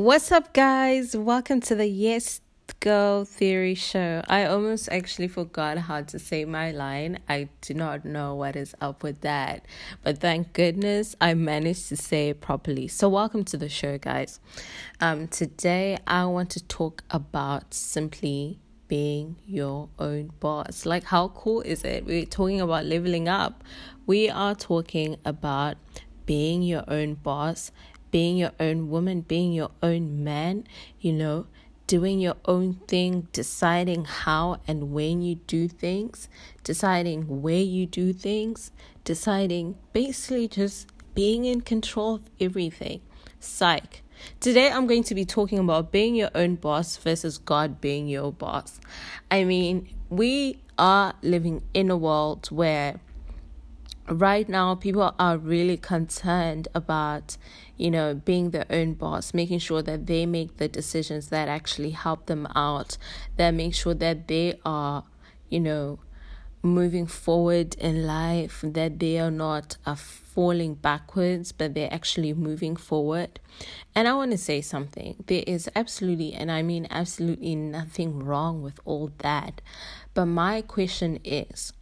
What's up, guys? Welcome to the Yes Girl Theory Show. I almost actually forgot how to say my line. I do not know what is up with that, but thank goodness I managed to say it properly. So, welcome to the show, guys. Um, today I want to talk about simply being your own boss. Like, how cool is it? We're talking about leveling up. We are talking about being your own boss being your own woman, being your own man, you know, doing your own thing, deciding how and when you do things, deciding where you do things, deciding basically just being in control of everything. Psych. Today, I'm going to be talking about being your own boss versus God being your boss. I mean, we are living in a world where right now people are really concerned about you know being their own boss making sure that they make the decisions that actually help them out that make sure that they are you know moving forward in life that they are not uh, falling backwards but they're actually moving forward. And i want to say something. There is absolutely and i mean absolutely nothing wrong with all that. But my question is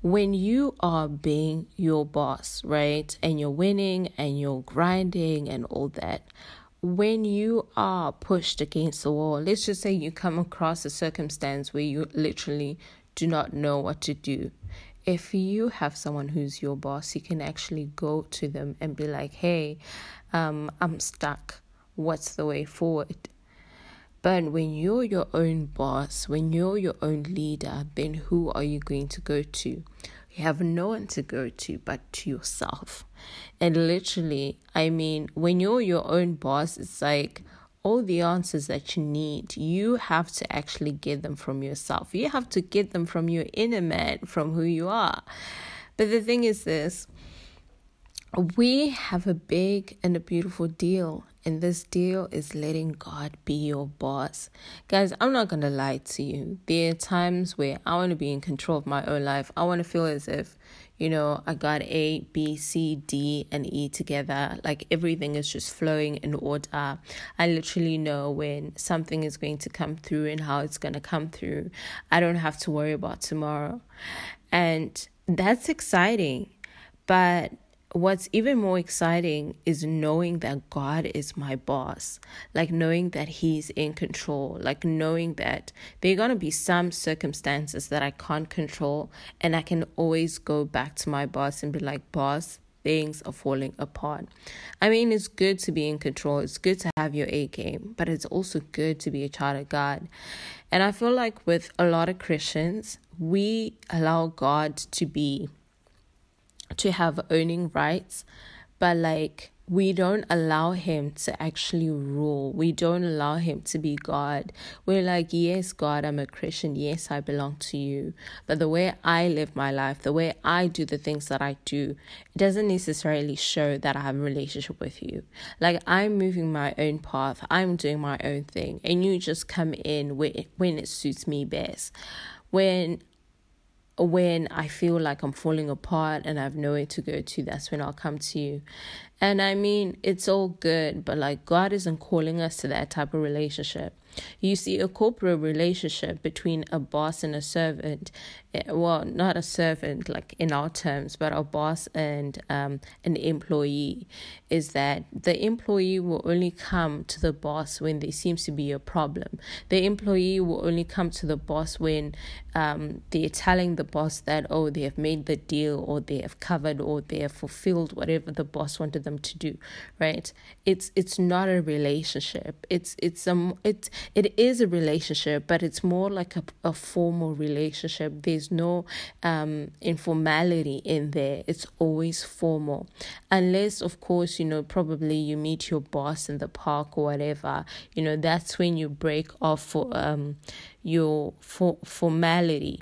when you are being your boss, right, and you're winning and you're grinding and all that, when you are pushed against the wall, let's just say you come across a circumstance where you literally do not know what to do. If you have someone who's your boss, you can actually go to them and be like, hey, um, I'm stuck. What's the way forward? But when you're your own boss, when you're your own leader, then who are you going to go to? You have no one to go to but to yourself. And literally, I mean, when you're your own boss, it's like all the answers that you need, you have to actually get them from yourself. You have to get them from your inner man, from who you are. But the thing is this we have a big and a beautiful deal and this deal is letting God be your boss. Guys, I'm not going to lie to you. There are times where I want to be in control of my own life. I want to feel as if, you know, I got A, B, C, D, and E together. Like everything is just flowing in order. I literally know when something is going to come through and how it's going to come through. I don't have to worry about tomorrow. And that's exciting. But what's even more exciting is knowing that God is my boss, like knowing that He's in control, like knowing that there are going to be some circumstances that I can't control, and I can always go back to my boss and be like, Boss, things are falling apart. I mean, it's good to be in control, it's good to have your A game, but it's also good to be a child of God. And I feel like with a lot of Christians, we allow God to be to have owning rights, but like we don't allow him to actually rule. We don't allow him to be God. We're like, yes, God, I'm a Christian. Yes, I belong to you. But the way I live my life, the way I do the things that I do, it doesn't necessarily show that I have a relationship with you. Like I'm moving my own path. I'm doing my own thing. And you just come in when it suits me best. When when I feel like I'm falling apart and I have nowhere to go to, that's when I'll come to you. And I mean, it's all good, but like God isn't calling us to that type of relationship. You see, a corporate relationship between a boss and a servant, well, not a servant like in our terms, but a boss and um, an employee, is that the employee will only come to the boss when there seems to be a problem. The employee will only come to the boss when um, they're telling the boss that, oh, they have made the deal or they have covered or they have fulfilled whatever the boss wanted them to do, right? It's it's not a relationship. It's it's a it's it is a relationship, but it's more like a, a formal relationship. There's no um, informality in there. It's always formal. Unless, of course, you know, probably you meet your boss in the park or whatever, you know, that's when you break off for um, your for, formality.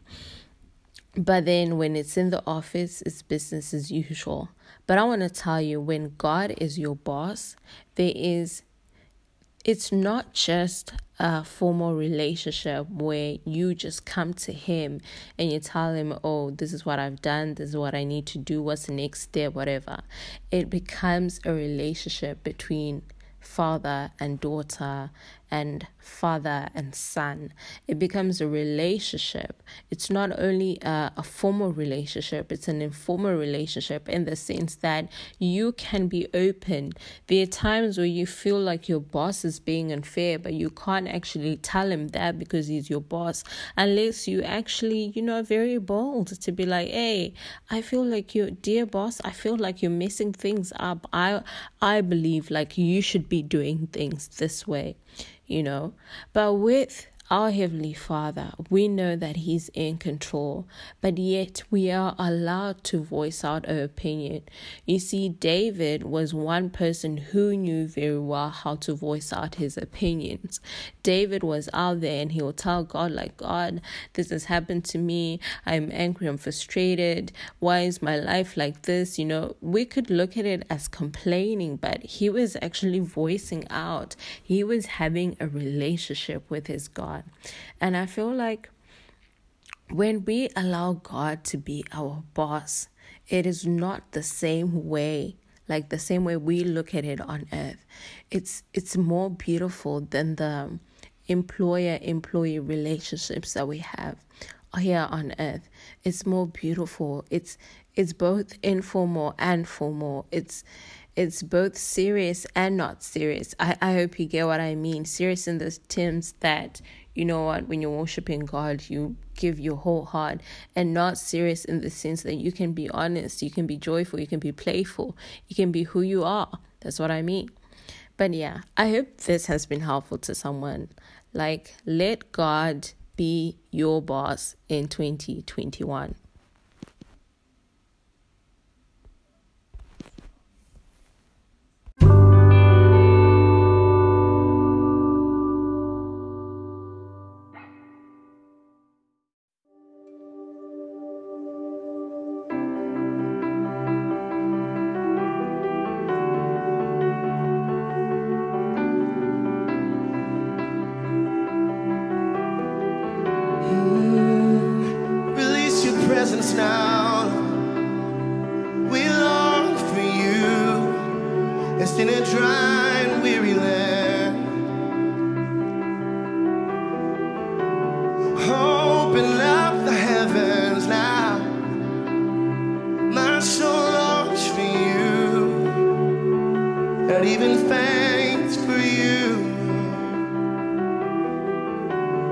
But then when it's in the office, it's business as usual. But I want to tell you when God is your boss, there is it's not just a formal relationship where you just come to him and you tell him, oh, this is what I've done, this is what I need to do, what's the next step, whatever. It becomes a relationship between father and daughter and father and son. It becomes a relationship. It's not only a, a, formal relationship, it's an informal relationship in the sense that you can be open. There are times where you feel like your boss is being unfair, but you can't actually tell him that because he's your boss, unless you actually, you know, very bold to be like, hey, I feel like you, dear boss, I feel like you're messing things up. I, I believe like you should be doing things this way you know. But with our Heavenly Father, we know that He's in control, but yet we are allowed to voice out our opinion. You see, David was one person who knew very well how to voice out his opinions. David was out there and he will tell God, like, God, this has happened to me. I'm angry, I'm frustrated. Why is my life like this? You know, we could look at it as complaining, but he was actually voicing out, he was having a relationship with his God. God. And I feel like when we allow God to be our boss, it is not the same way like the same way we look at it on earth it's it's more beautiful than the employer employee relationships that we have here on earth it's more beautiful it's it's both informal and formal it's it's both serious and not serious. I, I hope you get what I mean. Serious in the terms that, you know what, when you're worshiping God, you give your whole heart, and not serious in the sense that you can be honest, you can be joyful, you can be playful, you can be who you are. That's what I mean. But yeah, I hope this has been helpful to someone. Like, let God be your boss in 2021. now. We long for you, as in a dry and weary land. Open up the heavens now. My soul longs for you, and even faints for you.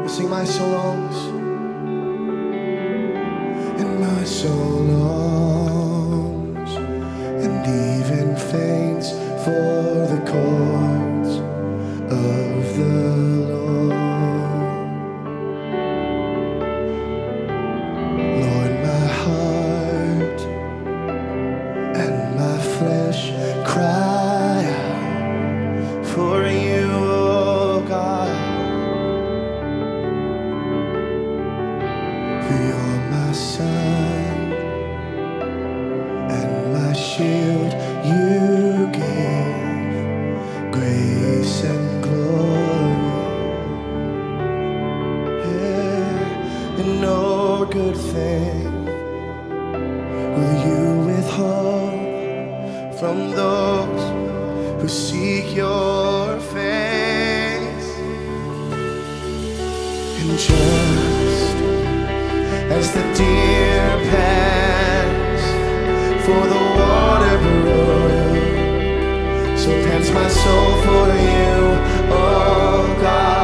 Sing my songs. longs. and faints for the courts of the Lord. Lord, my heart and my flesh cry out for you, oh God. You're my son. who seek your face. And just as the deer pants for the water brook, so pants my soul for you, oh God.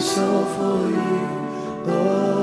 myself for you, God.